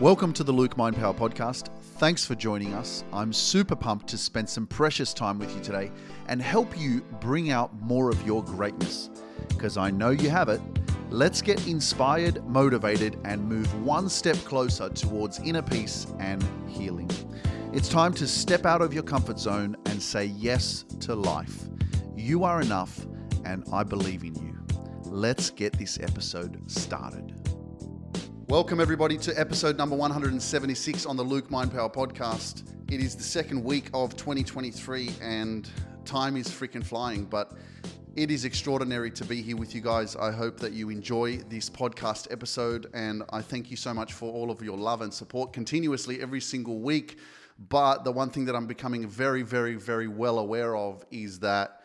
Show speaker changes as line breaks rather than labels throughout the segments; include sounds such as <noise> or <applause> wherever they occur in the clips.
Welcome to the Luke Mind Power Podcast. Thanks for joining us. I'm super pumped to spend some precious time with you today and help you bring out more of your greatness. Because I know you have it. Let's get inspired, motivated, and move one step closer towards inner peace and healing. It's time to step out of your comfort zone and say yes to life. You are enough, and I believe in you. Let's get this episode started. Welcome, everybody, to episode number 176 on the Luke Mind Power podcast. It is the second week of 2023, and time is freaking flying, but it is extraordinary to be here with you guys. I hope that you enjoy this podcast episode, and I thank you so much for all of your love and support continuously every single week. But the one thing that I'm becoming very, very, very well aware of is that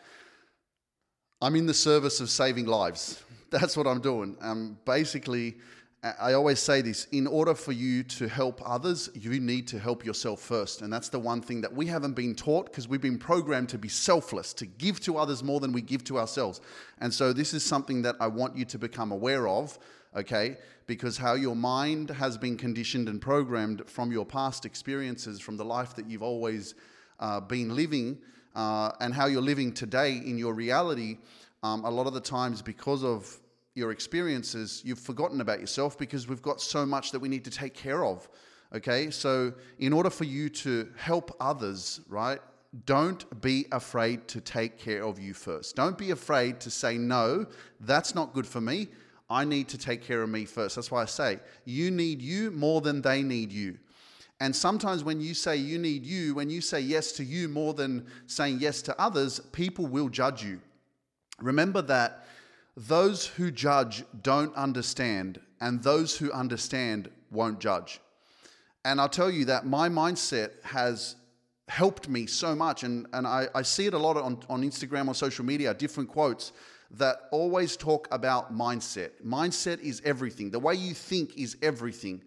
I'm in the service of saving lives. <laughs> That's what I'm doing. Um, basically, I always say this in order for you to help others, you need to help yourself first. And that's the one thing that we haven't been taught because we've been programmed to be selfless, to give to others more than we give to ourselves. And so, this is something that I want you to become aware of, okay? Because how your mind has been conditioned and programmed from your past experiences, from the life that you've always uh, been living, uh, and how you're living today in your reality, um, a lot of the times because of your experiences, you've forgotten about yourself because we've got so much that we need to take care of. Okay, so in order for you to help others, right, don't be afraid to take care of you first. Don't be afraid to say, no, that's not good for me. I need to take care of me first. That's why I say, you need you more than they need you. And sometimes when you say you need you, when you say yes to you more than saying yes to others, people will judge you. Remember that those who judge don't understand, and those who understand won't judge. And I'll tell you that my mindset has helped me so much. And, and I, I see it a lot on, on Instagram or social media, different quotes that always talk about mindset. Mindset is everything, the way you think is everything.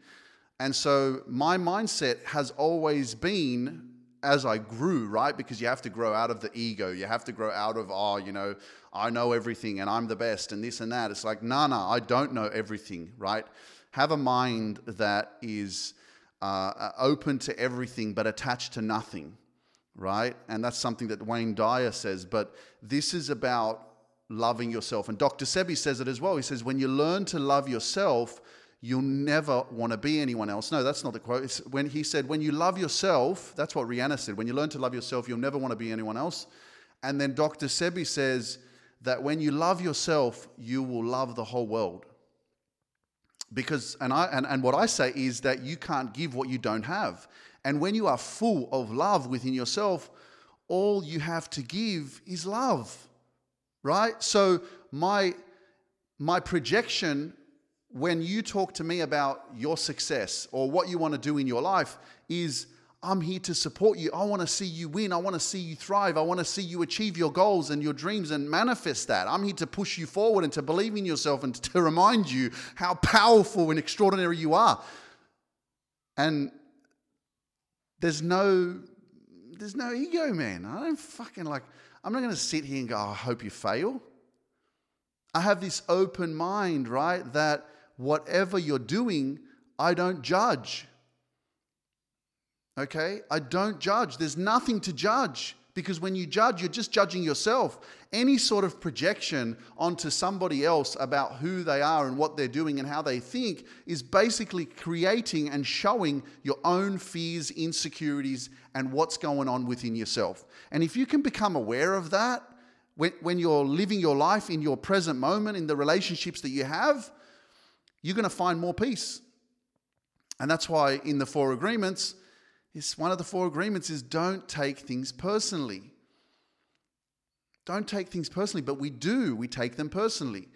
And so my mindset has always been as I grew, right? Because you have to grow out of the ego. You have to grow out of, oh, you know, I know everything and I'm the best and this and that. It's like, nah, nah, I don't know everything, right? Have a mind that is uh, open to everything but attached to nothing, right? And that's something that Wayne Dyer says. But this is about loving yourself. And Dr. Sebi says it as well. He says, when you learn to love yourself, you'll never want to be anyone else. No, that's not the quote. It's when he said, when you love yourself, that's what Rihanna said. When you learn to love yourself, you'll never want to be anyone else. And then Dr. Sebi says that when you love yourself, you will love the whole world. Because, and, I, and, and what I say is that you can't give what you don't have. And when you are full of love within yourself, all you have to give is love, right? So my, my projection when you talk to me about your success or what you want to do in your life is I'm here to support you. I want to see you win. I want to see you thrive. I want to see you achieve your goals and your dreams and manifest that. I'm here to push you forward and to believe in yourself and to remind you how powerful and extraordinary you are. And there's no there's no ego, man. I don't fucking like I'm not going to sit here and go, oh, I hope you fail. I have this open mind, right? That whatever you're doing, I don't judge. Okay? I don't judge. There's nothing to judge because when you judge, you're just judging yourself. Any sort of projection onto somebody else about who they are and what they're doing and how they think is basically creating and showing your own fears, insecurities, and what's going on within yourself. And if you can become aware of that, when, when you're living your life in your present moment, in the relationships that you have, you're going to find more peace. And that's why in the four agreements, is one of the four agreements is don't take things personally. Don't take things personally, but we do, we take them personally.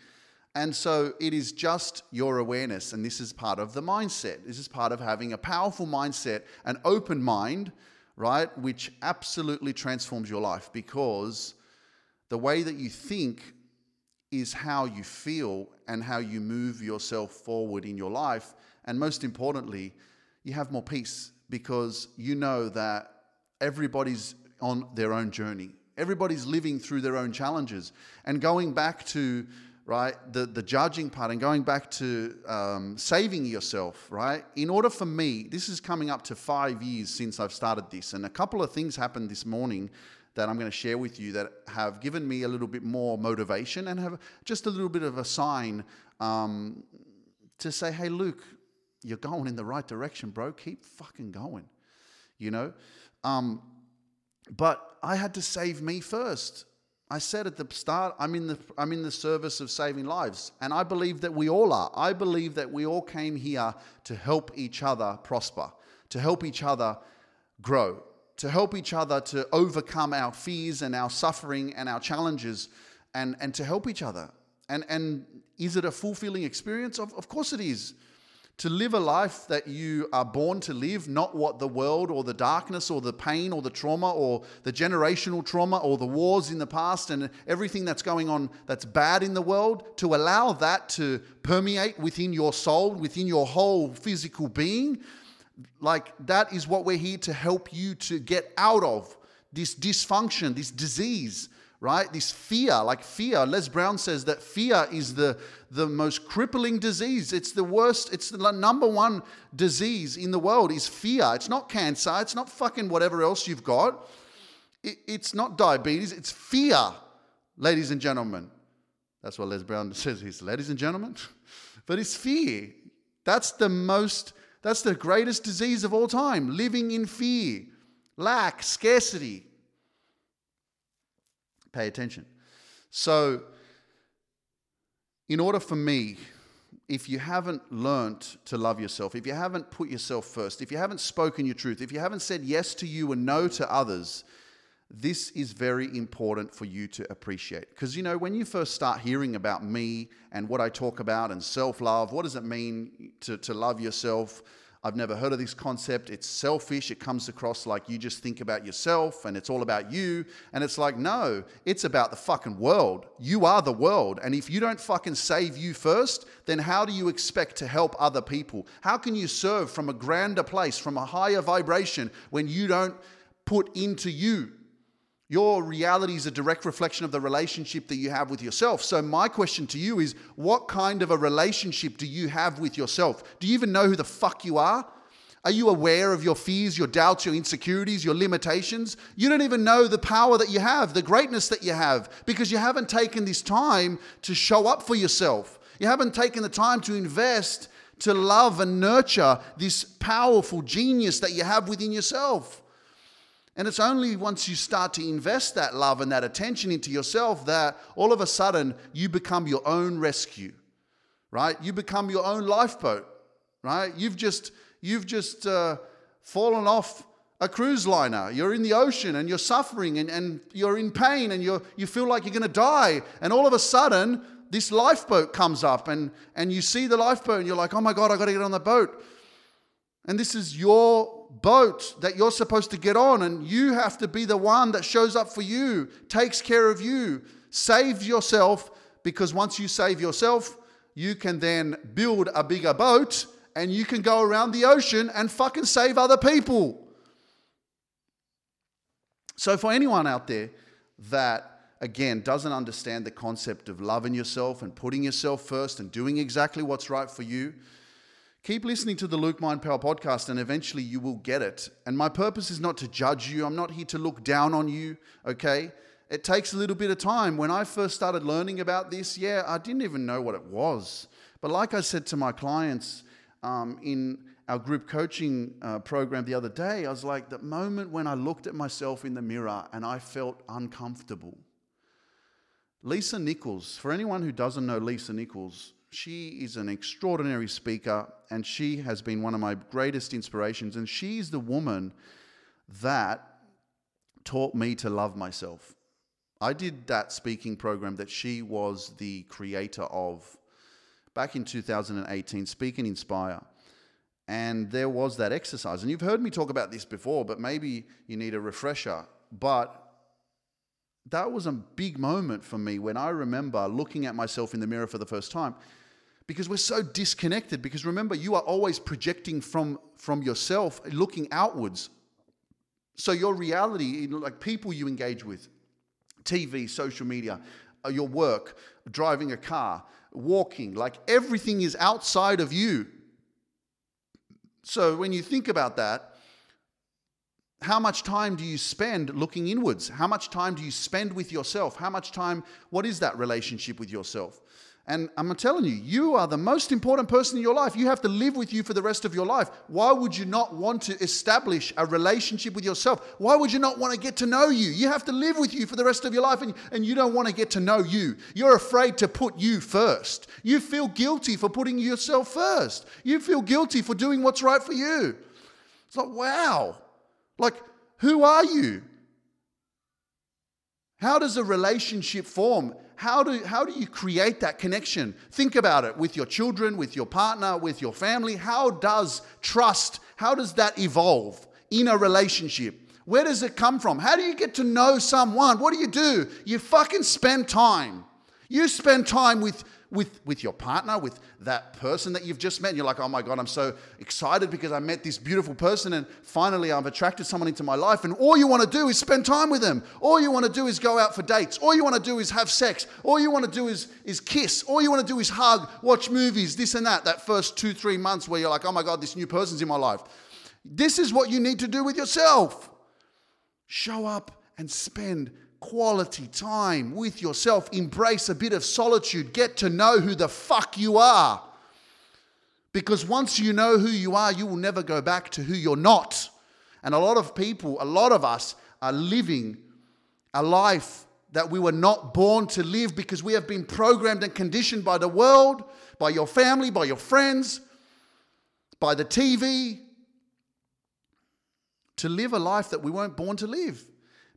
And so it is just your awareness, and this is part of the mindset. This is part of having a powerful mindset, an open mind, right, which absolutely transforms your life because the way that you think is how you feel and how you move yourself forward in your life. And most importantly, you have more peace because you know that everybody's on their own journey. Everybody's living through their own challenges. And going back to right? The, the judging part and going back to um, saving yourself, right? In order for me, this is coming up to five years since I've started this, and a couple of things happened this morning that I'm going to share with you that have given me a little bit more motivation and have just a little bit of a sign um, to say, hey, Luke, you're going in the right direction, bro. Keep fucking going, you know? Um, but I had to save me first. I said at the start, I'm in the, I'm in the service of saving lives. And I believe that we all are. I believe that we all came here to help each other prosper, to help each other grow, to help each other to overcome our fears and our suffering and our challenges and, and to help each other. And, and is it a fulfilling experience? Of, of course it is to live a life that you are born to live, not what the world or the darkness or the pain or the trauma or the generational trauma or the wars in the past and everything that's going on that's bad in the world, to allow that to permeate within your soul, within your whole physical being. Like that is what we're here to help you to get out of this dysfunction, this disease right? This fear, like fear. Les Brown says that fear is the, the most crippling disease. It's the worst, it's the number one disease in the world is fear. It's not cancer, it's not fucking whatever else you've got. It, it's not diabetes, it's fear, ladies and gentlemen. That's what Les Brown <laughs> says, he's ladies and gentlemen. <laughs> But it's fear. That's the most, that's the greatest disease of all time. Living in fear, lack, scarcity, Pay attention. So, in order for me, if you haven't learnt to love yourself, if you haven't put yourself first, if you haven't spoken your truth, if you haven't said yes to you and no to others, this is very important for you to appreciate. Because, you know, when you first start hearing about me and what I talk about and self love, what does it mean to, to love yourself? I've never heard of this concept. It's selfish. It comes across like you just think about yourself and it's all about you. And it's like, no, it's about the fucking world. You are the world. And if you don't fucking save you first, then how do you expect to help other people? How can you serve from a grander place, from a higher vibration, when you don't put into you? Your reality is a direct reflection of the relationship that you have with yourself. So, my question to you is what kind of a relationship do you have with yourself? Do you even know who the fuck you are? Are you aware of your fears, your doubts, your insecurities, your limitations? You don't even know the power that you have, the greatness that you have, because you haven't taken this time to show up for yourself. You haven't taken the time to invest, to love and nurture this powerful genius that you have within yourself. And it's only once you start to invest that love and that attention into yourself that all of a sudden you become your own rescue, right? You become your own lifeboat, right? You've just you've just uh, fallen off a cruise liner. You're in the ocean and you're suffering and, and you're in pain and you you feel like you're going to die. And all of a sudden, this lifeboat comes up and, and you see the lifeboat and you're like, oh my God, I got to get on the boat. And this is your boat that you're supposed to get on, and you have to be the one that shows up for you, takes care of you, saves yourself, because once you save yourself, you can then build a bigger boat and you can go around the ocean and fucking save other people. So, for anyone out there that, again, doesn't understand the concept of loving yourself and putting yourself first and doing exactly what's right for you, Keep listening to the Luke Mind Power podcast and eventually you will get it. And my purpose is not to judge you, I'm not here to look down on you, okay? It takes a little bit of time. When I first started learning about this, yeah, I didn't even know what it was. But like I said to my clients um, in our group coaching uh, program the other day, I was like, the moment when I looked at myself in the mirror and I felt uncomfortable. Lisa Nichols, for anyone who doesn't know Lisa Nichols, she is an extraordinary speaker and she has been one of my greatest inspirations. And she's the woman that taught me to love myself. I did that speaking program that she was the creator of back in 2018, Speak and Inspire. And there was that exercise. And you've heard me talk about this before, but maybe you need a refresher. But that was a big moment for me when I remember looking at myself in the mirror for the first time because we're so disconnected because remember you are always projecting from from yourself looking outwards so your reality like people you engage with tv social media uh, your work, driving a car, walking. Like everything is outside of you. So when you think about that, how much time do you spend looking inwards? How much time do you spend with yourself? How much time, what is that relationship with yourself? And I'm telling you, you are the most important person in your life. You have to live with you for the rest of your life. Why would you not want to establish a relationship with yourself? Why would you not want to get to know you? You have to live with you for the rest of your life, and, and you don't want to get to know you. You're afraid to put you first. You feel guilty for putting yourself first. You feel guilty for doing what's right for you. It's like, wow. Like, who are you? How does a relationship form? How do, how do you create that connection? Think about it with your children, with your partner, with your family. How does trust, how does that evolve in a relationship? Where does it come from? How do you get to know someone? What do you do? You fucking spend time. You spend time with with, with your partner, with that person that you've just met. You're like, oh my God, I'm so excited because I met this beautiful person and finally I've attracted someone into my life. And all you want to do is spend time with them. All you want to do is go out for dates. All you want to do is have sex. All you want to do is, is kiss. All you want to do is hug, watch movies, this and that. That first two, three months where you're like, oh my God, this new person's in my life. This is what you need to do with yourself. Show up and spend quality time with yourself. Embrace a bit of solitude. Get to know who the fuck you are. Because once you know who you are, you will never go back to who you're not. And a lot of people, a lot of us, are living a life that we were not born to live because we have been programmed and conditioned by the world, by your family, by your friends, by the TV, to live a life that we weren't born to live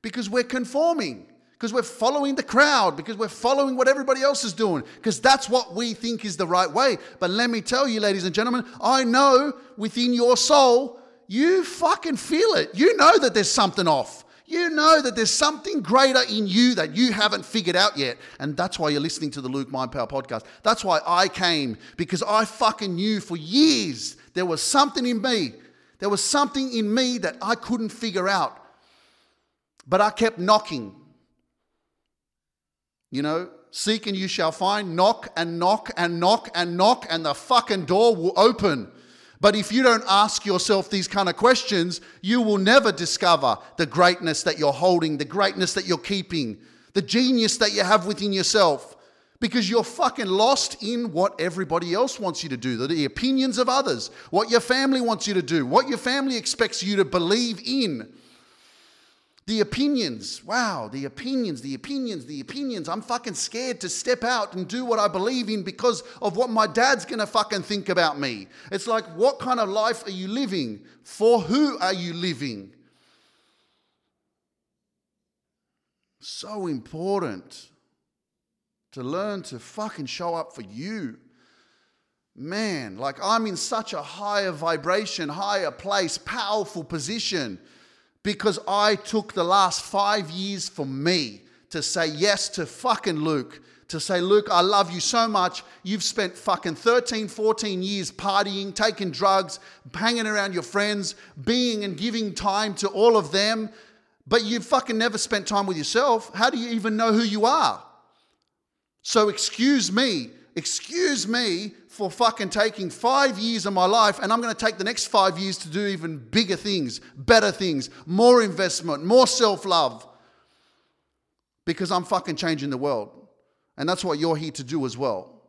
because we're conforming, because we're following the crowd, because we're following what everybody else is doing, because that's what we think is the right way. But let me tell you, ladies and gentlemen, I know within your soul, you fucking feel it. You know that there's something off. You know that there's something greater in you that you haven't figured out yet. And that's why you're listening to the Luke Mind Power podcast. That's why I came, because I fucking knew for years there was something in me. There was something in me that I couldn't figure out. But I kept knocking. You know, seek and you shall find, knock and knock and knock and knock, and the fucking door will open. But if you don't ask yourself these kind of questions, you will never discover the greatness that you're holding, the greatness that you're keeping, the genius that you have within yourself. Because you're fucking lost in what everybody else wants you to do, the opinions of others, what your family wants you to do, what your family expects you to believe in. The opinions, wow, the opinions, the opinions, the opinions. I'm fucking scared to step out and do what I believe in because of what my dad's gonna fucking think about me. It's like, what kind of life are you living? For who are you living? So important to learn to fucking show up for you. Man, like I'm in such a higher vibration, higher place, powerful position because I took the last five years for me to say yes to fucking Luke. To say, Luke, I love you so much. You've spent fucking 13, 14 years partying, taking drugs, hanging around your friends, being and giving time to all of them, but you've fucking never spent time with yourself. How do you even know who you are? So, excuse me, excuse me for fucking taking five years of my life and I'm going to take the next five years to do even bigger things, better things, more investment, more self love because I'm fucking changing the world. And that's what you're here to do as well.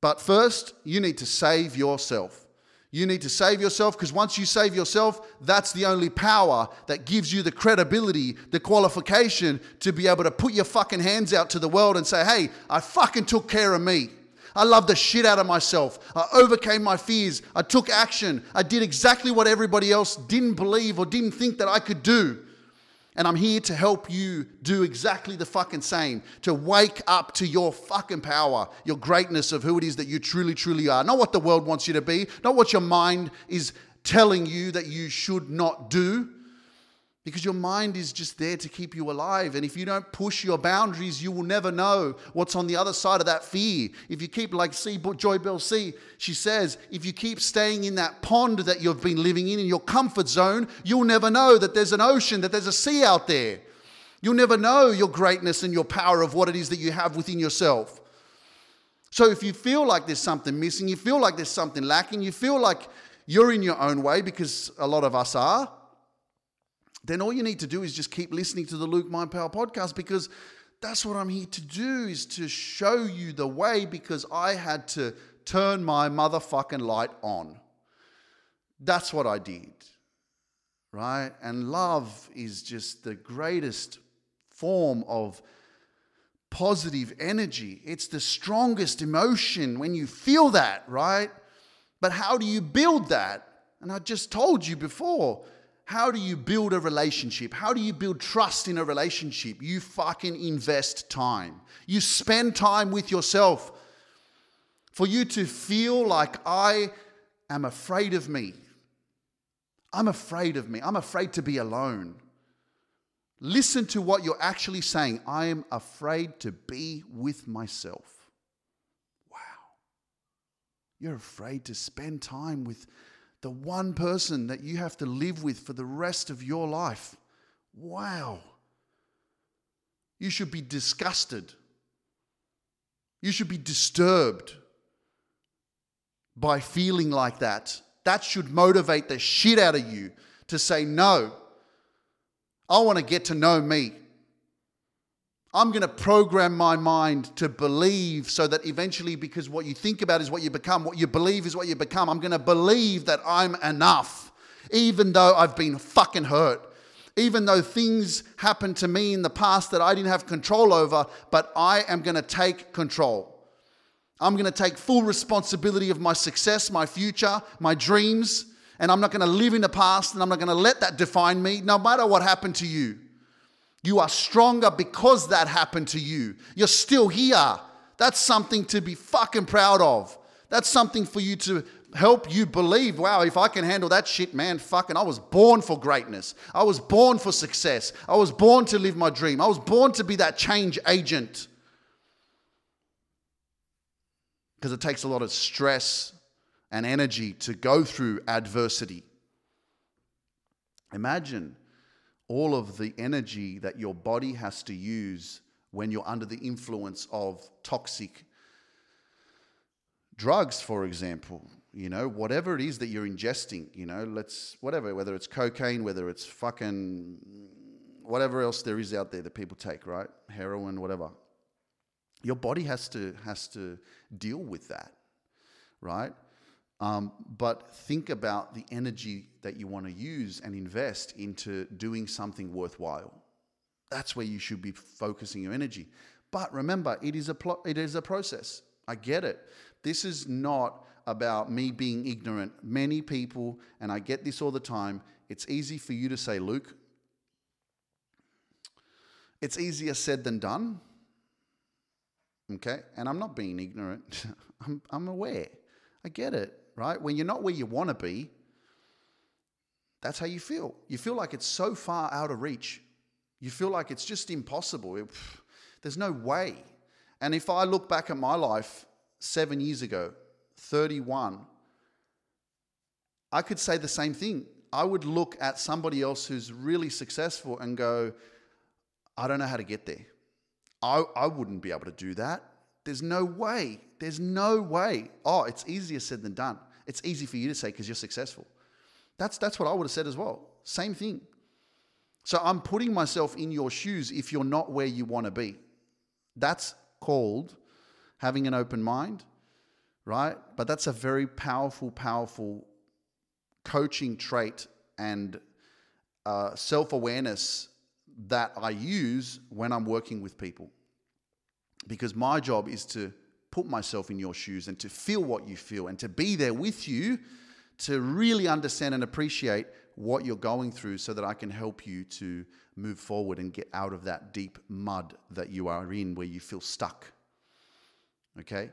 But first, you need to save yourself. You need to save yourself because once you save yourself, that's the only power that gives you the credibility, the qualification to be able to put your fucking hands out to the world and say, hey, I fucking took care of me. I loved the shit out of myself. I overcame my fears. I took action. I did exactly what everybody else didn't believe or didn't think that I could do. And I'm here to help you do exactly the fucking same. To wake up to your fucking power, your greatness of who it is that you truly, truly are. Not what the world wants you to be, not what your mind is telling you that you should not do because your mind is just there to keep you alive. And if you don't push your boundaries, you will never know what's on the other side of that fear. If you keep, like see, JoyBell C, she says, if you keep staying in that pond that you've been living in, in your comfort zone, you'll never know that there's an ocean, that there's a sea out there. You'll never know your greatness and your power of what it is that you have within yourself. So if you feel like there's something missing, you feel like there's something lacking, you feel like you're in your own way, because a lot of us are, then all you need to do is just keep listening to the Luke Mind Power podcast because that's what I'm here to do is to show you the way because I had to turn my motherfucking light on. That's what I did. Right? And love is just the greatest form of positive energy. It's the strongest emotion when you feel that, right? But how do you build that? And I just told you before, how do you build a relationship? How do you build trust in a relationship? You fucking invest time. You spend time with yourself. For you to feel like I am afraid of me. I'm afraid of me. I'm afraid to be alone. Listen to what you're actually saying. I am afraid to be with myself. Wow. You're afraid to spend time with the one person that you have to live with for the rest of your life. Wow. You should be disgusted. You should be disturbed by feeling like that. That should motivate the shit out of you to say, No, I want to get to know me. I'm going to program my mind to believe so that eventually, because what you think about is what you become, what you believe is what you become, I'm going to believe that I'm enough, even though I've been fucking hurt. Even though things happened to me in the past that I didn't have control over, but I am going to take control. I'm going to take full responsibility of my success, my future, my dreams, and I'm not going to live in the past and I'm not going to let that define me, no matter what happened to you. You are stronger because that happened to you. You're still here. That's something to be fucking proud of. That's something for you to help you believe wow, if I can handle that shit, man, fucking, I was born for greatness. I was born for success. I was born to live my dream. I was born to be that change agent. Because it takes a lot of stress and energy to go through adversity. Imagine all of the energy that your body has to use when you're under the influence of toxic drugs, for example. You know, whatever it is that you're ingesting, you know, let's, whatever, whether it's cocaine, whether it's fucking whatever else there is out there that people take, right? Heroin, whatever. Your body has to, has to deal with that, right? Um, but think about the energy that you want to use and invest into doing something worthwhile. That's where you should be focusing your energy. But remember, it is a pl- it is a process. I get it. This is not about me being ignorant. Many people, and I get this all the time, it's easy for you to say, Luke, it's easier said than done. Okay? And I'm not being ignorant, <laughs> I'm, I'm aware. I get it right? When you're not where you want to be, that's how you feel. You feel like it's so far out of reach. You feel like it's just impossible. It, there's no way. And if I look back at my life seven years ago, 31, I could say the same thing. I would look at somebody else who's really successful and go, I don't know how to get there. I, I wouldn't be able to do that. There's no way. There's no way. Oh, it's easier said than done. It's easy for you to say because you're successful. That's, that's what I would have said as well. Same thing. So I'm putting myself in your shoes if you're not where you want to be. That's called having an open mind, right? But that's a very powerful, powerful coaching trait and uh, self awareness that I use when I'm working with people because my job is to put myself in your shoes and to feel what you feel and to be there with you to really understand and appreciate what you're going through so that I can help you to move forward and get out of that deep mud that you are in where you feel stuck. Okay?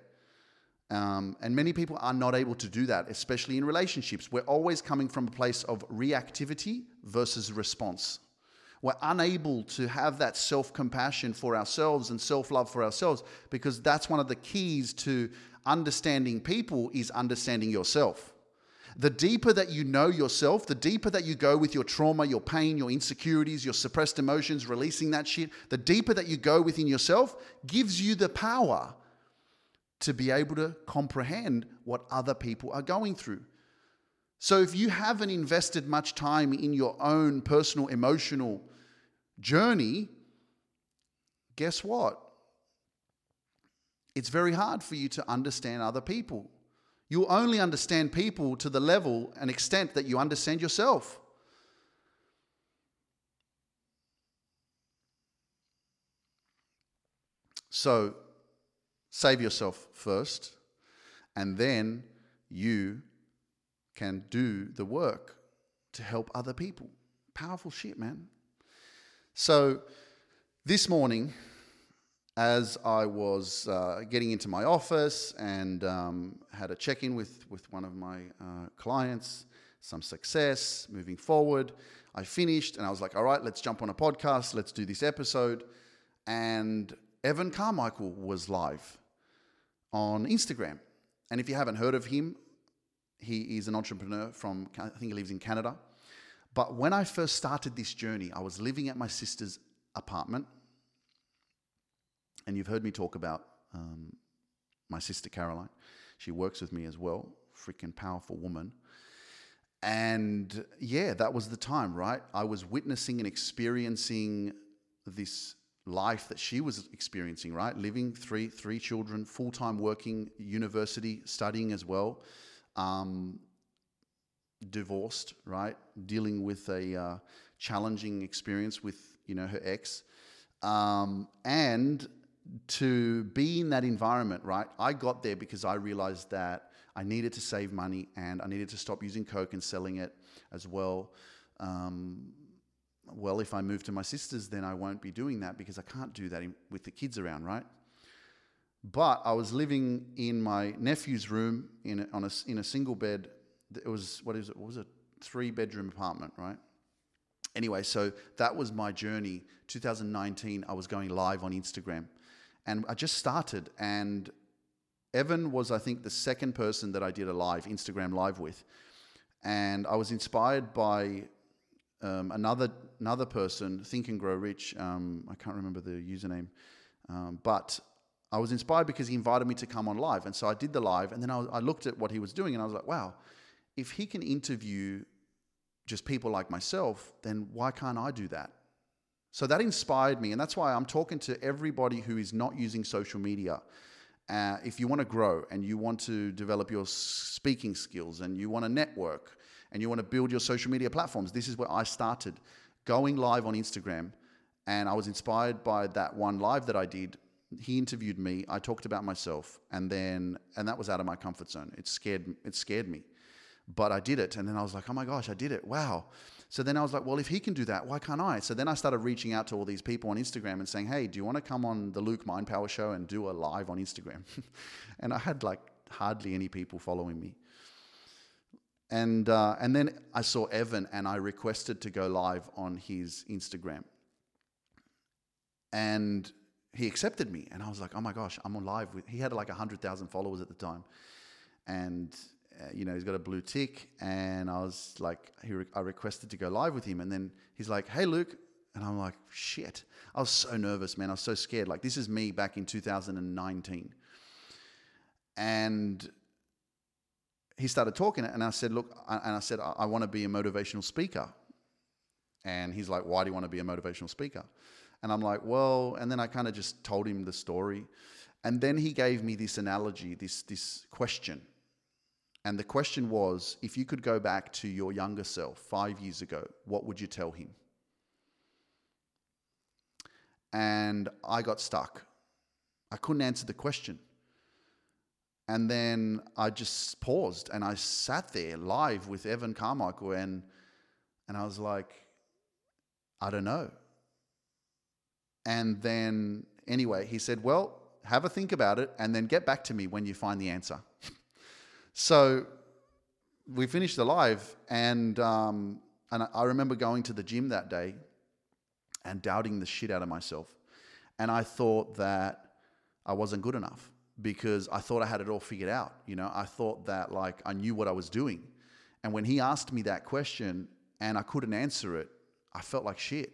Um, and many people are not able to do that, especially in relationships. We're always coming from a place of reactivity versus response. We're unable to have that self compassion for ourselves and self love for ourselves because that's one of the keys to understanding people is understanding yourself. The deeper that you know yourself, the deeper that you go with your trauma, your pain, your insecurities, your suppressed emotions, releasing that shit, the deeper that you go within yourself gives you the power to be able to comprehend what other people are going through. So if you haven't invested much time in your own personal emotional journey, guess what? It's very hard for you to understand other people. You'll only understand people to the level and extent that you understand yourself. So, save yourself first, and then you can do the work to help other people. Powerful shit, man. So, this morning, as I was uh, getting into my office and um, had a check in with, with one of my uh, clients, some success moving forward. I finished and I was like, all right, let's jump on a podcast, let's do this episode. And Evan Carmichael was live on Instagram. And if you haven't heard of him, he is an entrepreneur from, I think he lives in Canada. But when I first started this journey, I was living at my sister's apartment and you've heard me talk about um, my sister Caroline. She works with me as well. Freaking powerful woman. And yeah, that was the time, right? I was witnessing and experiencing this life that she was experiencing, right? Living three three children, full time working, university, studying as well, um, divorced, right? Dealing with a uh, challenging experience with you know her ex, um, and to be in that environment, right? I got there because I realized that I needed to save money and I needed to stop using Coke and selling it as well. Um, well, if I move to my sister's, then I won't be doing that because I can't do that in, with the kids around, right? But I was living in my nephew's room in on a, in a single bed. It was what is it? What was a three bedroom apartment, right? Anyway, so that was my journey. 2019, I was going live on Instagram and I just started. And Evan was, I think, the second person that I did a live, Instagram live with. And I was inspired by um, another another person, Think and Grow Rich. Um, I can't remember the username, um, but I was inspired because he invited me to come on live, and so I did the live. And then I, I looked at what he was doing, and I was like, wow, if he can interview just people like myself, then why can't I do that? So that inspired me, and that's why I'm talking to everybody who is not using social media. Uh, if you want to grow and you want to develop your speaking skills and you want to network and you want to build your social media platforms, this is where I started going live on Instagram. And I was inspired by that one live that I did. He interviewed me. I talked about myself, and then and that was out of my comfort zone. It scared it scared me, but I did it. And then I was like, oh my gosh, I did it! Wow. So then I was like, well, if he can do that, why can't I? So then I started reaching out to all these people on Instagram and saying, hey, do you want to come on the Luke Mind Power Show and do a live on Instagram? <laughs> and I had like hardly any people following me. And, uh, and then I saw Evan and I requested to go live on his Instagram. And he accepted me. And I was like, oh my gosh, I'm on live he had like 100,000 followers at the time. And Uh, you know, he's got a blue tick. And I was like, he re- I requested to go live with him. And then he's like, hey, Luke. And I'm like, shit. I was so nervous, man. I was so scared. Like, this is me back in 2019. And he started talking, and I said, Look, and I said, I, I want to be a motivational speaker. And he's like, Why do you want to be a motivational speaker? And I'm like, Well, and then I kind of just told him the story. And then he gave me this analogy, this, this question. And the question was if you could go back to your younger self five years ago, what would you tell him? And I got stuck. I couldn't answer the question. And then I just paused and I sat there live with Evan Carmichael and, and I was like, I don't know. And then, anyway, he said, Well, have a think about it and then get back to me when you find the answer. So we finished the live, and um, and I remember going to the gym that day and doubting the shit out of myself, and I thought that I wasn't good enough because I thought I had it all figured out. You know, I thought that like I knew what I was doing, And when he asked me that question and I couldn't answer it, I felt like shit.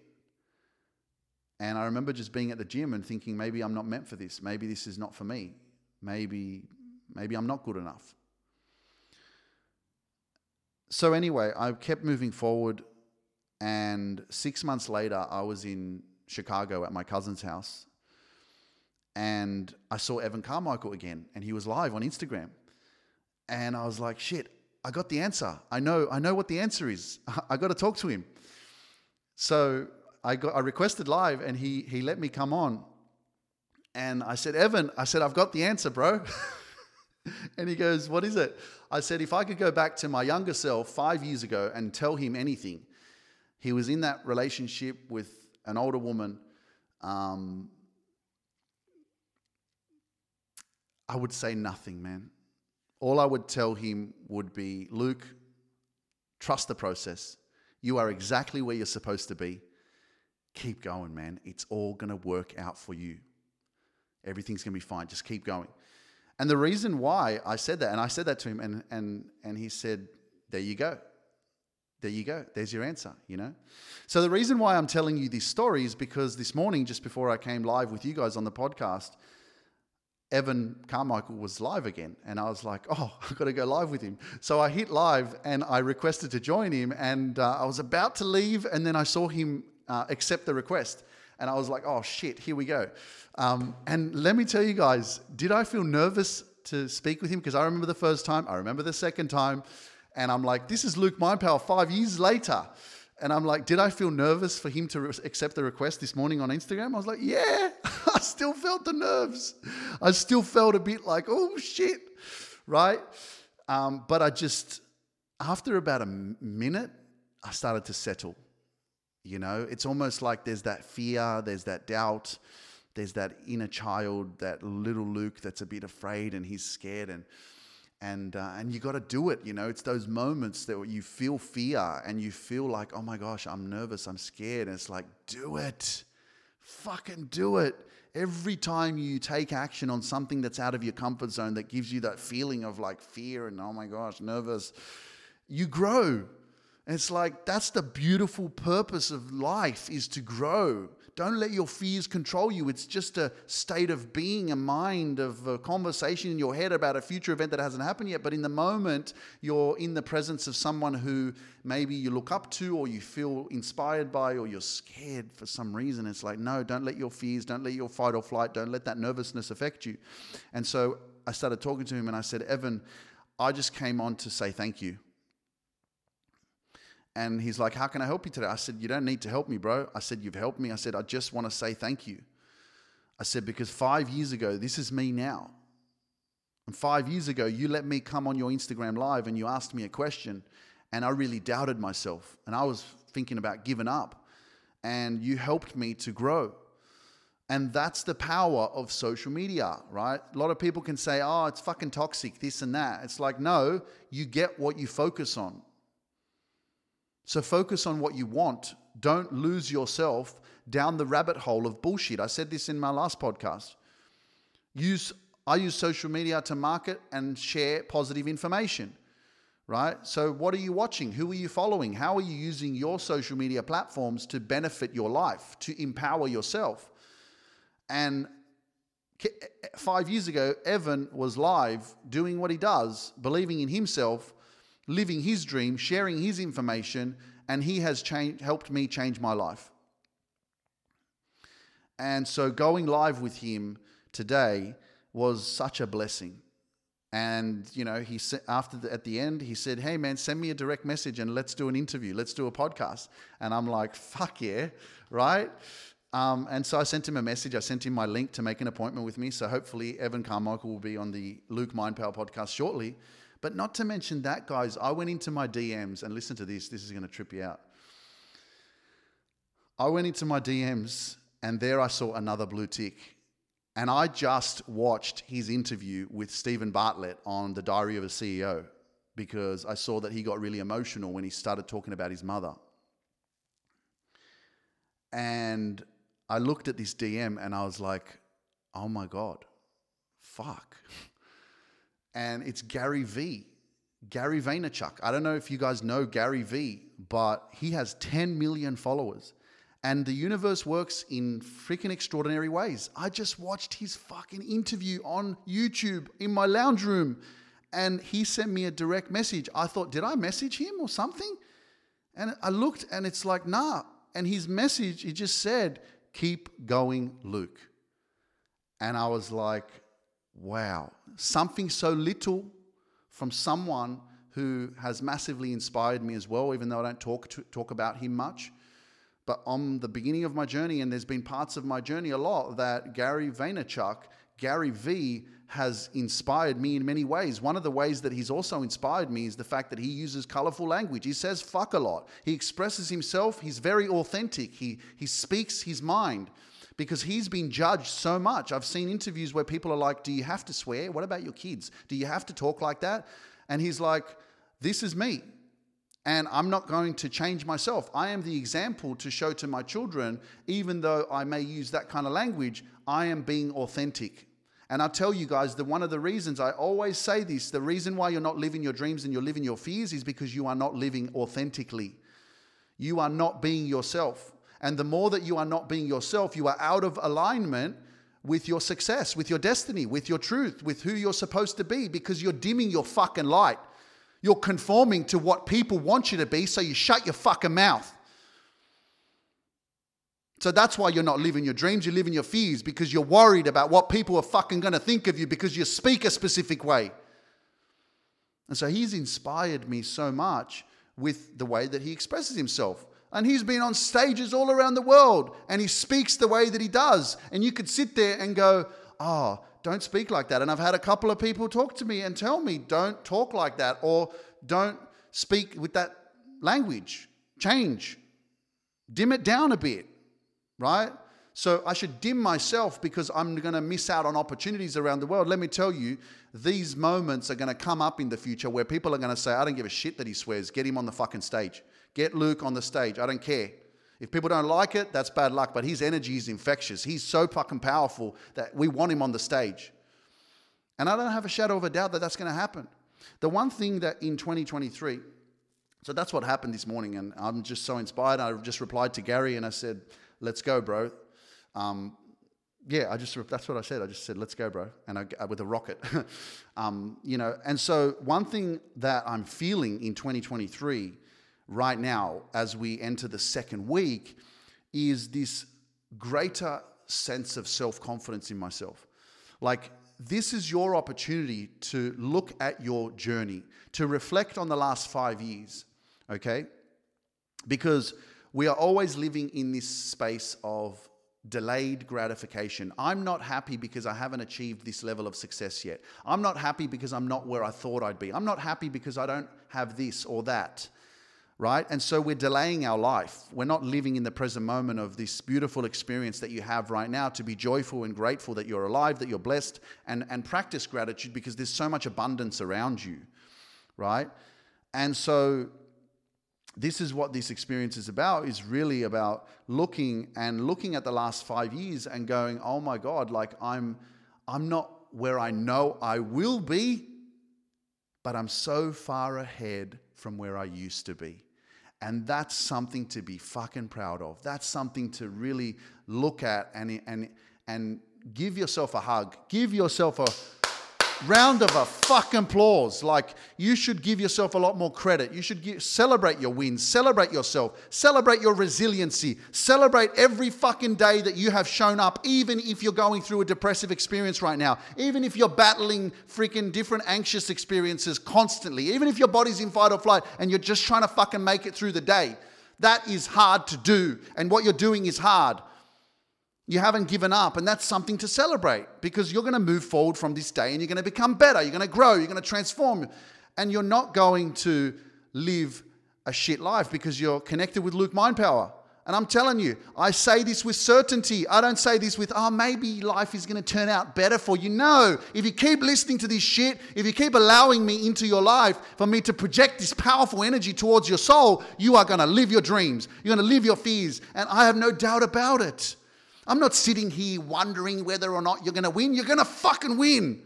And I remember just being at the gym and thinking, maybe I'm not meant for this. Maybe this is not for me. Maybe, maybe I'm not good enough. So, anyway, I kept moving forward. And six months later, I was in Chicago at my cousin's house. And I saw Evan Carmichael again, and he was live on Instagram. And I was like, shit, I got the answer. I know, I know what the answer is. <laughs> I got to talk to him. So I got, I requested live, and he he let me come on. And I said, Evan, I said, I've got the answer, bro. <laughs> <laughs> and he goes, What is it? I said, If I could go back to my younger self five years ago and tell him anything, he was in that relationship with an older woman. Um, I would say nothing, man. All I would tell him would be Luke, trust the process. You are exactly where you're supposed to be. Keep going, man. It's all going to work out for you. Everything's going to be fine. Just keep going. And the reason why I said that, and I said that to him, and, and, and he said, There you go. There you go. There's your answer, you know? So the reason why I'm telling you this story is because this morning, just before I came live with you guys on the podcast, Evan Carmichael was live again. And I was like, oh, <laughs> I've got to go live with him. So I hit live and I requested to join him. And uh, I was about to leave, and then I saw him uh, accept the request. And I was like, oh, shit, here we go. Um, and let me tell you guys, did I feel nervous to speak with him? Because I remember the first time, I remember the second time. And I'm like, this is Luke Mindpower five years later. And I'm like, did I feel nervous for him to re- accept the request this morning on Instagram? I was like, yeah, <laughs> I still felt the nerves. I still felt a bit like, oh shit, right? Um, but I just, after about a minute, I started to settle. You know, it's almost like there's that fear, there's that doubt, there's that inner child, that little Luke that's a bit afraid and he's scared and and uh, and you got to do it you know? It's those moments that you feel fear and you feel like oh my gosh i'm nervous i'm scared and it's like do it. Fucking do it. Every time you take action on something that's out of your comfort zone that gives you that feeling of like fear and oh my gosh nervous you grow and it's like that's the beautiful purpose of life is to grow don't let your fears control you. It's just a state of being, a mind, of a conversation in your head about a future event that hasn't happened yet. But in the moment, you're in the presence of someone who maybe you look up to or you feel inspired by or you're scared for some reason. It's like, no, don't let your fears, don't let your fight or flight, don't let that nervousness affect you. And so I started talking to him and I said, Evan, I just came on to say thank you. And he's like, How can I help you today? I said, You don't need to help me, bro. I said, You've helped me. I said, I just want to say thank you. I said, Because five years ago, this is me now. And five years ago, you let me come on your Instagram live and you asked me a question, and I really doubted myself. And I was thinking about giving up. And you helped me to grow. And that's the power of social media, right? A lot of people can say, oh, it's fucking toxic, this and that. It's like, no, you get what you focus on. So focus on what you want. Don't lose yourself down the rabbit hole of bullshit. I said this in my last podcast. Use I use social media to market and share positive information. Right? So what are you watching? Who are you following? How are you using your social media platforms to benefit your life, to empower yourself? And 5 years ago Evan was live doing what he does, believing in himself living his dream, sharing his information, and he has changed, helped me change my life. And so going live with him today was such a blessing. And you know, he said after the, at the end, he said, "Hey man, send me a direct message and let's do an interview. Let's do a podcast." And I'm like, "Fuck yeah!" Right? Um, and so I sent him a message. I sent him my link to make an appointment with me. So hopefully, Evan Carmichael will be on the Luke Mindpower podcast shortly. But not to mention that, guys, I went into my DMs and listen to this. This is going to trip you out. I went into my DMs and there I saw another blue tick. And I just watched his interview with Steven Bartlett on The Diary of a CEO because I saw that he got really emotional when he started talking about his mother. And I looked at this DM and I was like, oh my God, fuck. <laughs> and it's Gary Vee. Gary Vaynerchuk. I don't know if you guys know Gary Vee, but he has 10 million followers. And the universe works in freaking extraordinary ways. I just watched his fucking interview on YouTube in my lounge room and he sent me a direct message. I thought, did I message him or something? And I looked and it's like, nah. And his message, he just said, keep going, Luke. And I was like, wow, something so little from someone who has massively inspired me as well, even though I don't talk, to, talk about him much. But on the beginning of my journey, and there's been parts of my journey a lot that Gary Vaynerchuk, Gary Vee, has inspired me in many ways. One of the ways that he's also inspired me is the fact that he uses colorful language. He says fuck a lot. He expresses himself. He's very authentic. He, he speaks his mind because he's been judged so much. I've seen interviews where people are like, Do you have to swear? What about your kids? Do you have to talk like that? And he's like, This is me. And I'm not going to change myself. I am the example to show to my children, even though I may use that kind of language, I am being authentic. And I tell you guys that one of the reasons I always say this, the reason why you're not living your dreams and you're living your fears is because you are not living authentically. You are not being yourself. And the more that you are not being yourself, you are out of alignment with your success, with your destiny, with your truth, with who you're supposed to be because you're dimming your fucking light. You're conforming to what people want you to be, so you shut your fucking mouth. So that's why you're not living your dreams, you're living your fears because you're worried about what people are fucking to think of you because you speak a specific way. And so he's inspired me so much with the way that he expresses himself. And he's been on stages all around the world and he speaks the way that he does. And you could sit there and go, oh, don't speak like that. And I've had a couple of people talk to me and tell me, don't talk like that or don't speak with that language. Change, dim it down a bit right? So I should dim myself because I'm going to miss out on opportunities around the world. Let me tell you, these moments are going to come up in the future where people are going to say, I don't give a shit that he swears. Get him on the fucking stage. Get Luke on the stage. I don't care. If people don't like it, that's bad luck. But his energy is infectious. He's so fucking powerful that we want him on the stage. And I don't have a shadow of a doubt that that's going to happen. The one thing that in 2023, so that's what happened this morning. And I'm just so inspired. I just replied to Gary and I said, let's go, bro. Um, yeah, I just that's what I said. I just said, "Let's go, bro," and I, uh, with a rocket, <laughs> um, you know. And so, one thing that I'm feeling in 2023, right now, as we enter the second week, is this greater sense of self confidence in myself. Like this is your opportunity to look at your journey, to reflect on the last five years, okay? Because we are always living in this space of delayed gratification. I'm not happy because I haven't achieved this level of success yet. I'm not happy because I'm not where I thought I'd be. I'm not happy because I don't have this or that. Right? And so we're delaying our life. We're not living in the present moment of this beautiful experience that you have right now to be joyful and grateful that you're alive, that you're blessed, and, and practice gratitude because there's so much abundance around you. Right? And so this is what this experience is about is really about looking and looking at the last five years and going oh my god like i'm i'm not where i know i will be but i'm so far ahead from where i used to be and that's something to be fucking proud of. That's something to really look at and and and give yourself a hug. Give yourself a round of a fucking applause. Like you should give yourself a lot more credit. You should give, celebrate your wins, celebrate yourself, celebrate your resiliency, celebrate every fucking day that you have shown up, even if you're going through a depressive experience right now, even if you're battling freaking different anxious experiences constantly, even if your body's in fight or flight and you're just trying to fucking make it through the day. That is hard to do, and what you're doing is hard. You haven't given up, and that's something to celebrate because you're going to move forward from this day and you're going to become better. You're going to grow, you're going to transform, and you're not going to live a shit life because you're connected with Luke Mind Power. And I'm telling you, I say this with certainty. I don't say this with, oh, maybe life is going to turn out better for you. No. If you keep listening to this shit, if you keep allowing me into your life for me to project this powerful energy towards your soul, you are going to live your dreams. You're going to live your fears. And I have no doubt about it. I'm not sitting here wondering whether or not you're going to win. You're going to fucking win.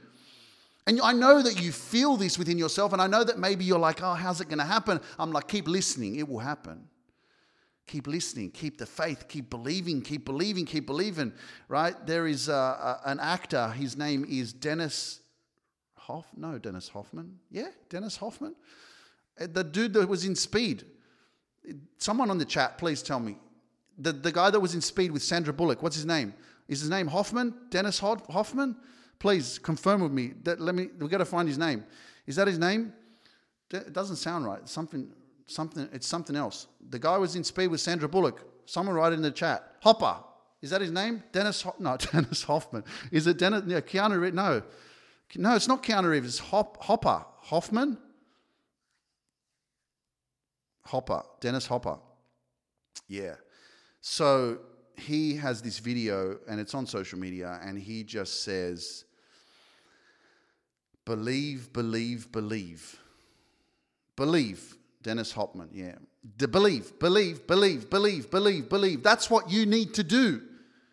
And I know that you feel this within yourself, and I know that maybe you're like, oh, how's it going to happen? I'm like, keep listening, it will happen. Keep listening, keep the faith, keep believing, keep believing, keep believing, right? There is a, a, an actor, his name is Dennis Hoff, no, Dennis Hoffman. Yeah, Dennis Hoffman. Uh, the dude that was in Speed. Someone on the chat, please tell me. The, the guy that was in Speed with Sandra Bullock, what's his name? Is his name Hoffman? Dennis Hoffman? Please confirm with me. That, let me. We got to find his name. Is that his name? It doesn't sound right. Something. Something. It's something else. The guy was in Speed with Sandra Bullock. Someone write it in the chat. Hopper. Is that his name? Dennis. Ho- no, <laughs> Dennis Hoffman. Is it Dennis? Yeah, Keanu. Reeves. No, no, it's not Keanu Reeves. It's Hop, Hopper. Hoffman. Hopper. Dennis Hopper. Yeah. So he has this video and it's on social media and he just says believe believe believe. Believe dennis hopman yeah. De- believe believe believe believe believe believe. That's what you need to do.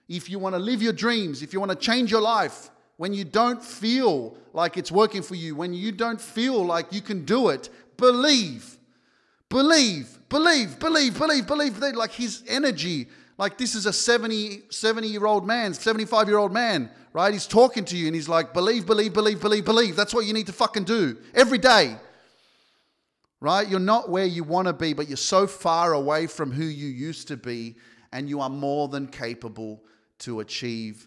If you want to live your dreams if you want to change your life when you don't feel like it's working for you when you don't feel like you can do it believe. Believe believe believe believe believe, like his energy like this is a 70, 70 year old man, 75 year old man, right? He's talking to you and he's like, believe, believe, believe, believe, believe. That's what you need to fucking do every day. Right? You're not where you want to be, but you're so far away from who you used to be, and you are more than capable to achieve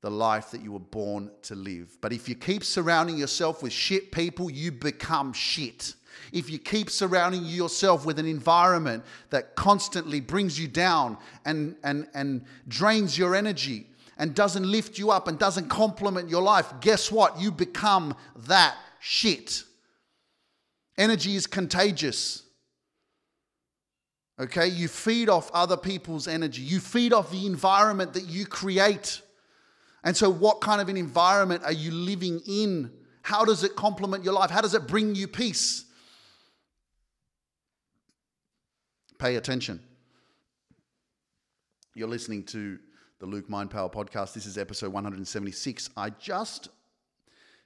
the life that you were born to live. But if you keep surrounding yourself with shit people, you become shit if you keep surrounding yourself with an environment that constantly brings you down and, and, and drains your energy and doesn't lift you up and doesn't complement your life, guess what? You become that shit. Energy is contagious. Okay, you feed off other people's energy. You feed off the environment that you create. And so, what kind of an environment are you living in? How does it complement your life? How does it bring you peace? Pay attention. You're listening to the Luke Mind Power podcast. This is episode 176. I just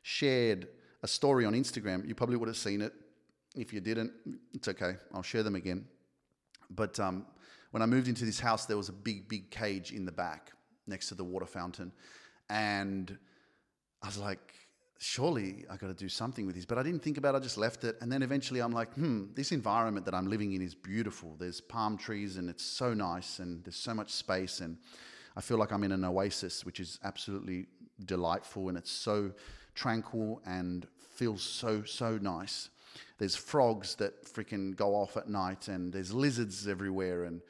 shared a story on Instagram. You probably would have seen it. If you didn't, it's okay. I'll share them again. But um, when I moved into this house, there was a big, big cage in the back next to the water fountain. And I was like, surely I got to do something with this. But I didn't think about it, I just left it. And then eventually I'm like, hmm, this environment that I'm living in is beautiful. There's palm trees and it's so nice and there's so much space. And I feel like I'm in an oasis, which is absolutely delightful and it's so tranquil and feels so, so nice. There's frogs that freaking go off at night and there's lizards everywhere and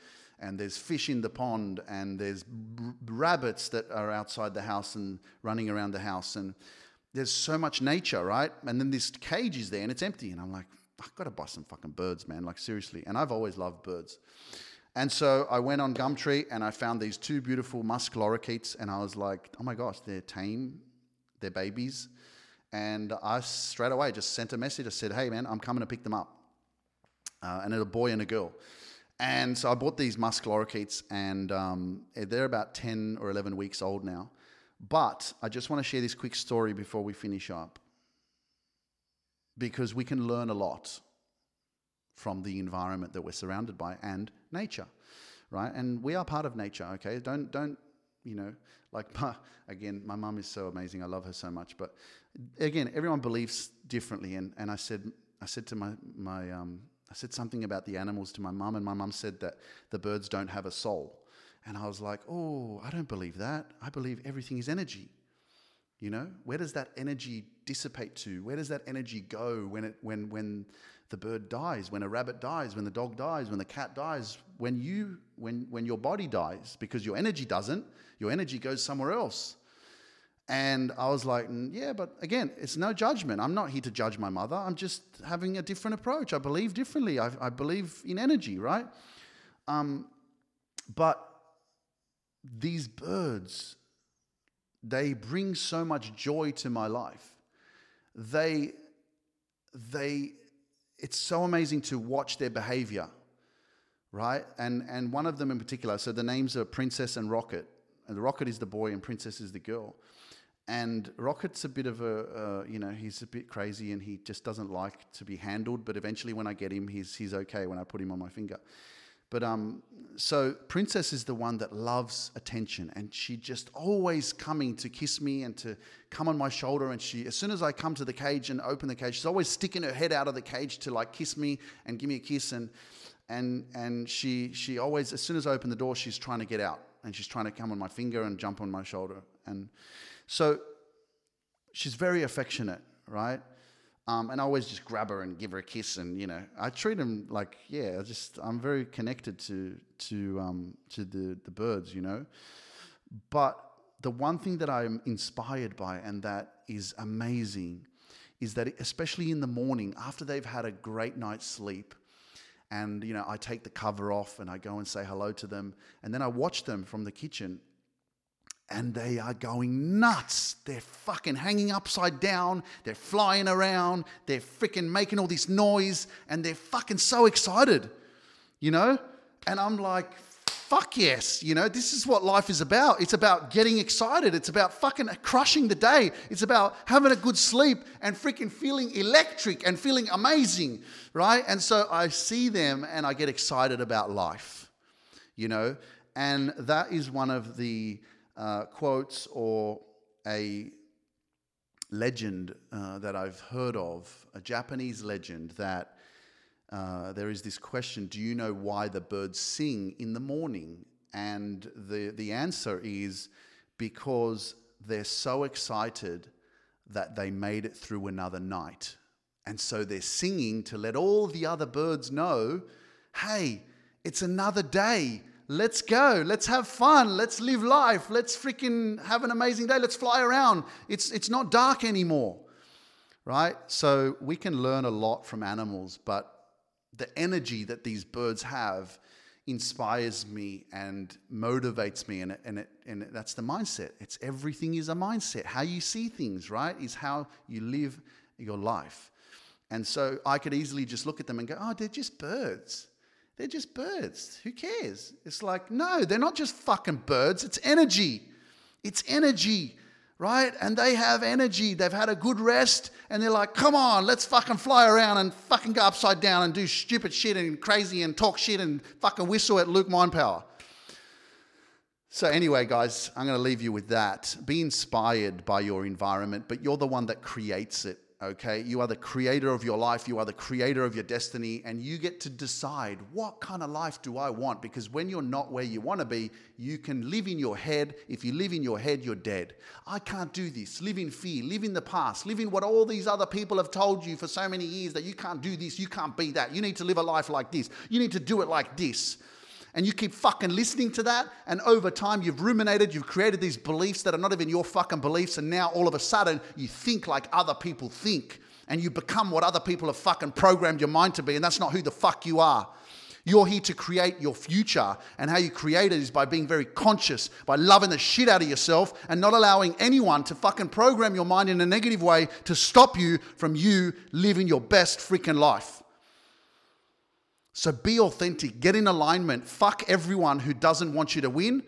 and there's fish in the pond and there's rabbits that are outside the house and running around the house and there's so much nature, right? And then this cage is there and it's empty. And I'm like, I've got to buy some fucking birds, man. Like, seriously. And I've always loved birds. And so I went on Gumtree and I found these two beautiful musk lorikeets. And I was like, oh my gosh, they're tame, they're babies. And I straight away just sent a message. I said, hey, man, I'm coming to pick them up. Uh, and it's a boy and a girl. And so I bought these musk lorikeets, and um, they're about 10 or 11 weeks old now. But I just want to share this quick story before we finish up because we can learn a lot from the environment that we're surrounded by and nature, right? And we are part of nature, okay? Don't, don't, you know, like, <laughs> again, my mum is so amazing. I love her so much. But again, everyone believes differently. And, and I said, I said to my, my um, I said something about the animals to my mum, and my mum said that the birds don't have a soul. And I was like, oh, I don't believe that. I believe everything is energy. You know, where does that energy dissipate to? Where does that energy go when it when when the bird dies, when a rabbit dies, when the dog dies, when the cat dies, when you when when your body dies because your energy doesn't, your energy goes somewhere else. And I was like, yeah, but again, it's no judgment. I'm not here to judge my mother. I'm just having a different approach. I believe differently. I, I believe in energy, right? Um, but these birds, they bring so much joy to my life. They, they, it's so amazing to watch their behavior, right? And, and one of them in particular, so the names are Princess and Rocket. And the Rocket is the boy and Princess is the girl. and Rocket's a bit of a, uh, you know, he's a bit crazy and he just doesn't like to be handled. But eventually, when I get him, he's he's okay when I put him on my finger. But um, so Princess is the one that loves attention, and she just always coming to kiss me and to come on my shoulder. And she, as soon as I come to the cage and open the cage, she's always sticking her head out of the cage to like kiss me and give me a kiss. And and and she she always, as soon as I open the door, she's trying to get out and she's trying to come on my finger and jump on my shoulder. And so she's very affectionate, right? Um, and I always just grab her and give her a kiss, and you know, I treat them like, yeah, I just I'm very connected to to um, to the the birds, you know. But the one thing that I'm inspired by, and that is amazing, is that especially in the morning after they've had a great night's sleep, and you know, I take the cover off and I go and say hello to them, and then I watch them from the kitchen, and they are going nuts. They're fucking hanging upside down. They're flying around. They're freaking making all this noise and they're fucking so excited, you know? And I'm like, fuck yes, you know, this is what life is about. It's about getting excited. It's about fucking crushing the day. It's about having a good sleep and freaking feeling electric and feeling amazing, right? And so I see them and I get excited about life, you know? And that is one of the uh, quotes or a legend uh, that I've heard of, a Japanese legend that uh, there is this question Do you know why the birds sing in the morning? And the, the answer is because they're so excited that they made it through another night. And so they're singing to let all the other birds know hey, it's another day. Let's go. Let's have fun. Let's live life. Let's freaking have an amazing day. Let's fly around. It's, it's not dark anymore, right? So we can learn a lot from animals, but the energy that these birds have inspires me and motivates me and, and, it, and it, that's the mindset it's everything is a mindset how you see things right is how you live your life and so i could easily just look at them and go oh they're just birds they're just birds. Who cares? It's like, no, they're not just fucking birds. It's energy. It's energy, right? And they have energy. They've had a good rest and they're like, come on, let's fucking fly around and fucking go upside down and do stupid shit and crazy and talk shit and fucking whistle at Luke Mindpower. So, anyway, guys, I'm going to leave you with that. Be inspired by your environment, but you're the one that creates it okay? You are the creator of your life, you are the creator of your destiny, and you get to decide what kind of life do I want? Because when you're not where you want to be, you can live in your head. If you live in your head, you're dead. I can't do this. Live in fear, live in the past, live in what all these other people have told you for so many years that you can't do this, you can't be that. You need to live a life like this, you need to do it like this and you keep fucking listening to that, and over time you've ruminated, you've created these beliefs that are not even your fucking beliefs, and now all of a sudden you think like other people think, and you become what other people have fucking programmed your mind to be, and that's not who the fuck you are. You're here to create your future, and how you create it is by being very conscious, by loving the shit out of yourself, and not allowing anyone to fucking program your mind in a negative way to stop you from you living your best freaking life. So be authentic, get in alignment, fuck everyone who doesn't want you to win.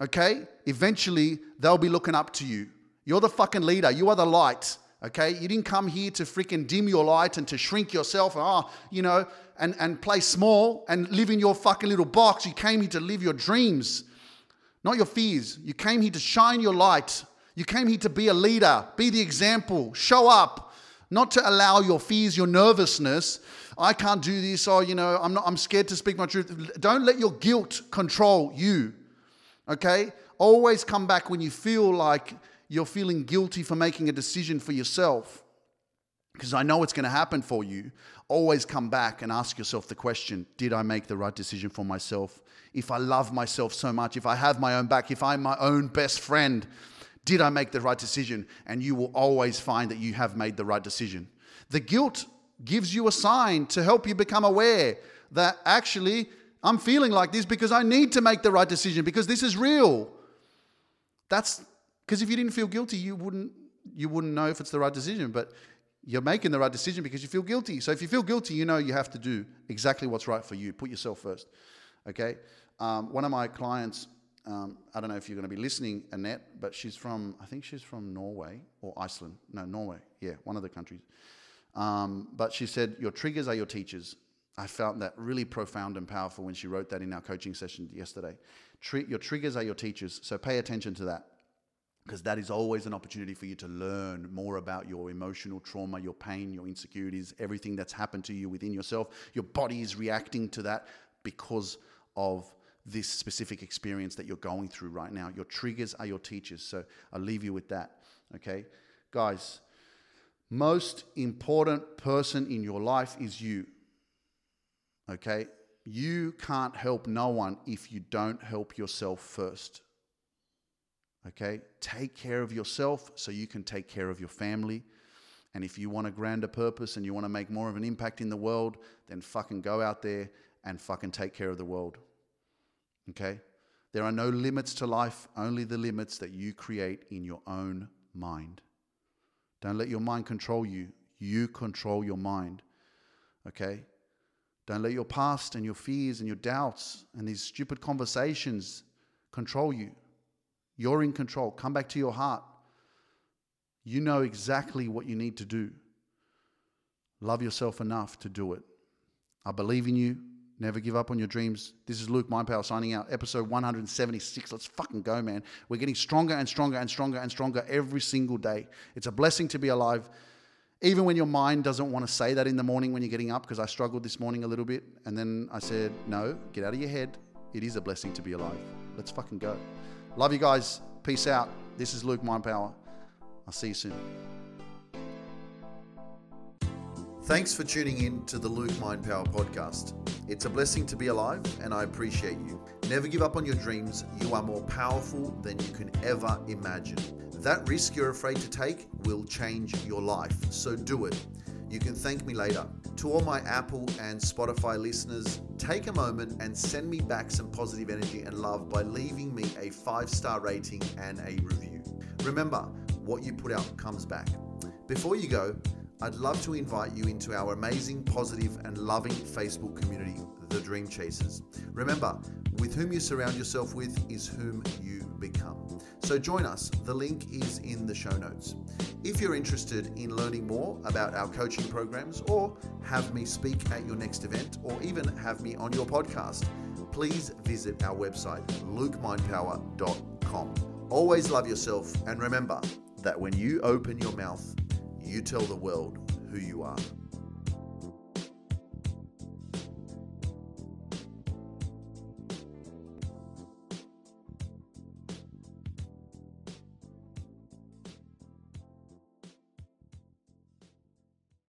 Okay? Eventually, they'll be looking up to you. You're the fucking leader, you are the light. Okay? You didn't come here to freaking dim your light and to shrink yourself, oh, you know, and, and play small and live in your fucking little box. You came here to live your dreams, not your fears. You came here to shine your light. You came here to be a leader, be the example, show up, not to allow your fears, your nervousness I can't do this, or, you know, I'm, not, I'm scared to speak my truth. Don't let your guilt control you, okay? Always come back when you feel like you're feeling guilty for making a decision for yourself, because I know it's going to happen for you. Always come back and ask yourself the question Did I make the right decision for myself? If I love myself so much, if I have my own back, if I'm my own best friend, did I make the right decision? And you will always find that you have made the right decision. The guilt gives you a sign to help you become aware that actually I'm feeling like this because I need to make the right decision because this is real. That's because if you didn't feel guilty, you wouldn't you wouldn't know if it's the right decision, but you're making the right decision because you feel guilty. So if you feel guilty, you know you have to do exactly what's right for you. Put yourself first. Okay. Um, one of my clients Um, I don't know if you're going to be listening, Annette, but she's from, I think she's from Norway or Iceland. No, Norway. Yeah, one of the countries. Um, but she said, Your triggers are your teachers. I found that really profound and powerful when she wrote that in our coaching session yesterday. Tri- your triggers are your teachers. So pay attention to that because that is always an opportunity for you to learn more about your emotional trauma, your pain, your insecurities, everything that's happened to you within yourself. Your body is reacting to that because of this specific experience that you're going through right now. Your triggers are your teachers. So I'll leave you with that. Okay? Guys, most important person in your life is you. Okay? You can't help no one if you don't help yourself first. Okay? Take care of yourself so you can take care of your family. And if you want a grander purpose and you want to make more of an impact in the world, then fucking go out there and fucking take care of the world. Okay? There are no limits to life, only the limits that you create in your own mind. Don't let your mind control you. You control your mind. Okay? Don't let your past and your fears and your doubts and these stupid conversations control you. You're in control. Come back to your heart. You know exactly what you need to do. Love yourself enough to do it. I believe in you. Never give up on your dreams. This is Luke Mindpower signing out. Episode 176. Let's fucking go, man. We're getting stronger and stronger and stronger and stronger every single day. It's a blessing to be alive. Even when your mind doesn't want to say that in the morning when you're getting up, because I struggled this morning a little bit. And then I said, no, get out of your head. It is a blessing to be alive. Let's fucking go. Love you guys. Peace out. This is Luke Mindpower. I'll see you soon. Thanks for tuning in to the Luke Mind Power podcast. It's a blessing to be alive, and I appreciate you. Never give up on your dreams. You are more powerful than you can ever imagine. That risk you're afraid to take will change your life, so do it. You can thank me later. To all my Apple and Spotify listeners, take a moment and send me back some positive energy and love by leaving me a five star rating and a review. Remember, what you put out comes back. Before you go, I'd love to invite you into our amazing, positive, and loving Facebook community, The Dream Chasers. Remember, with whom you surround yourself with is whom you become. So join us. The link is in the show notes. If you're interested in learning more about our coaching programs or have me speak at your next event or even have me on your podcast, please visit our website, lukemindpower.com. Always love yourself and remember that when you open your mouth, you tell the world who you are.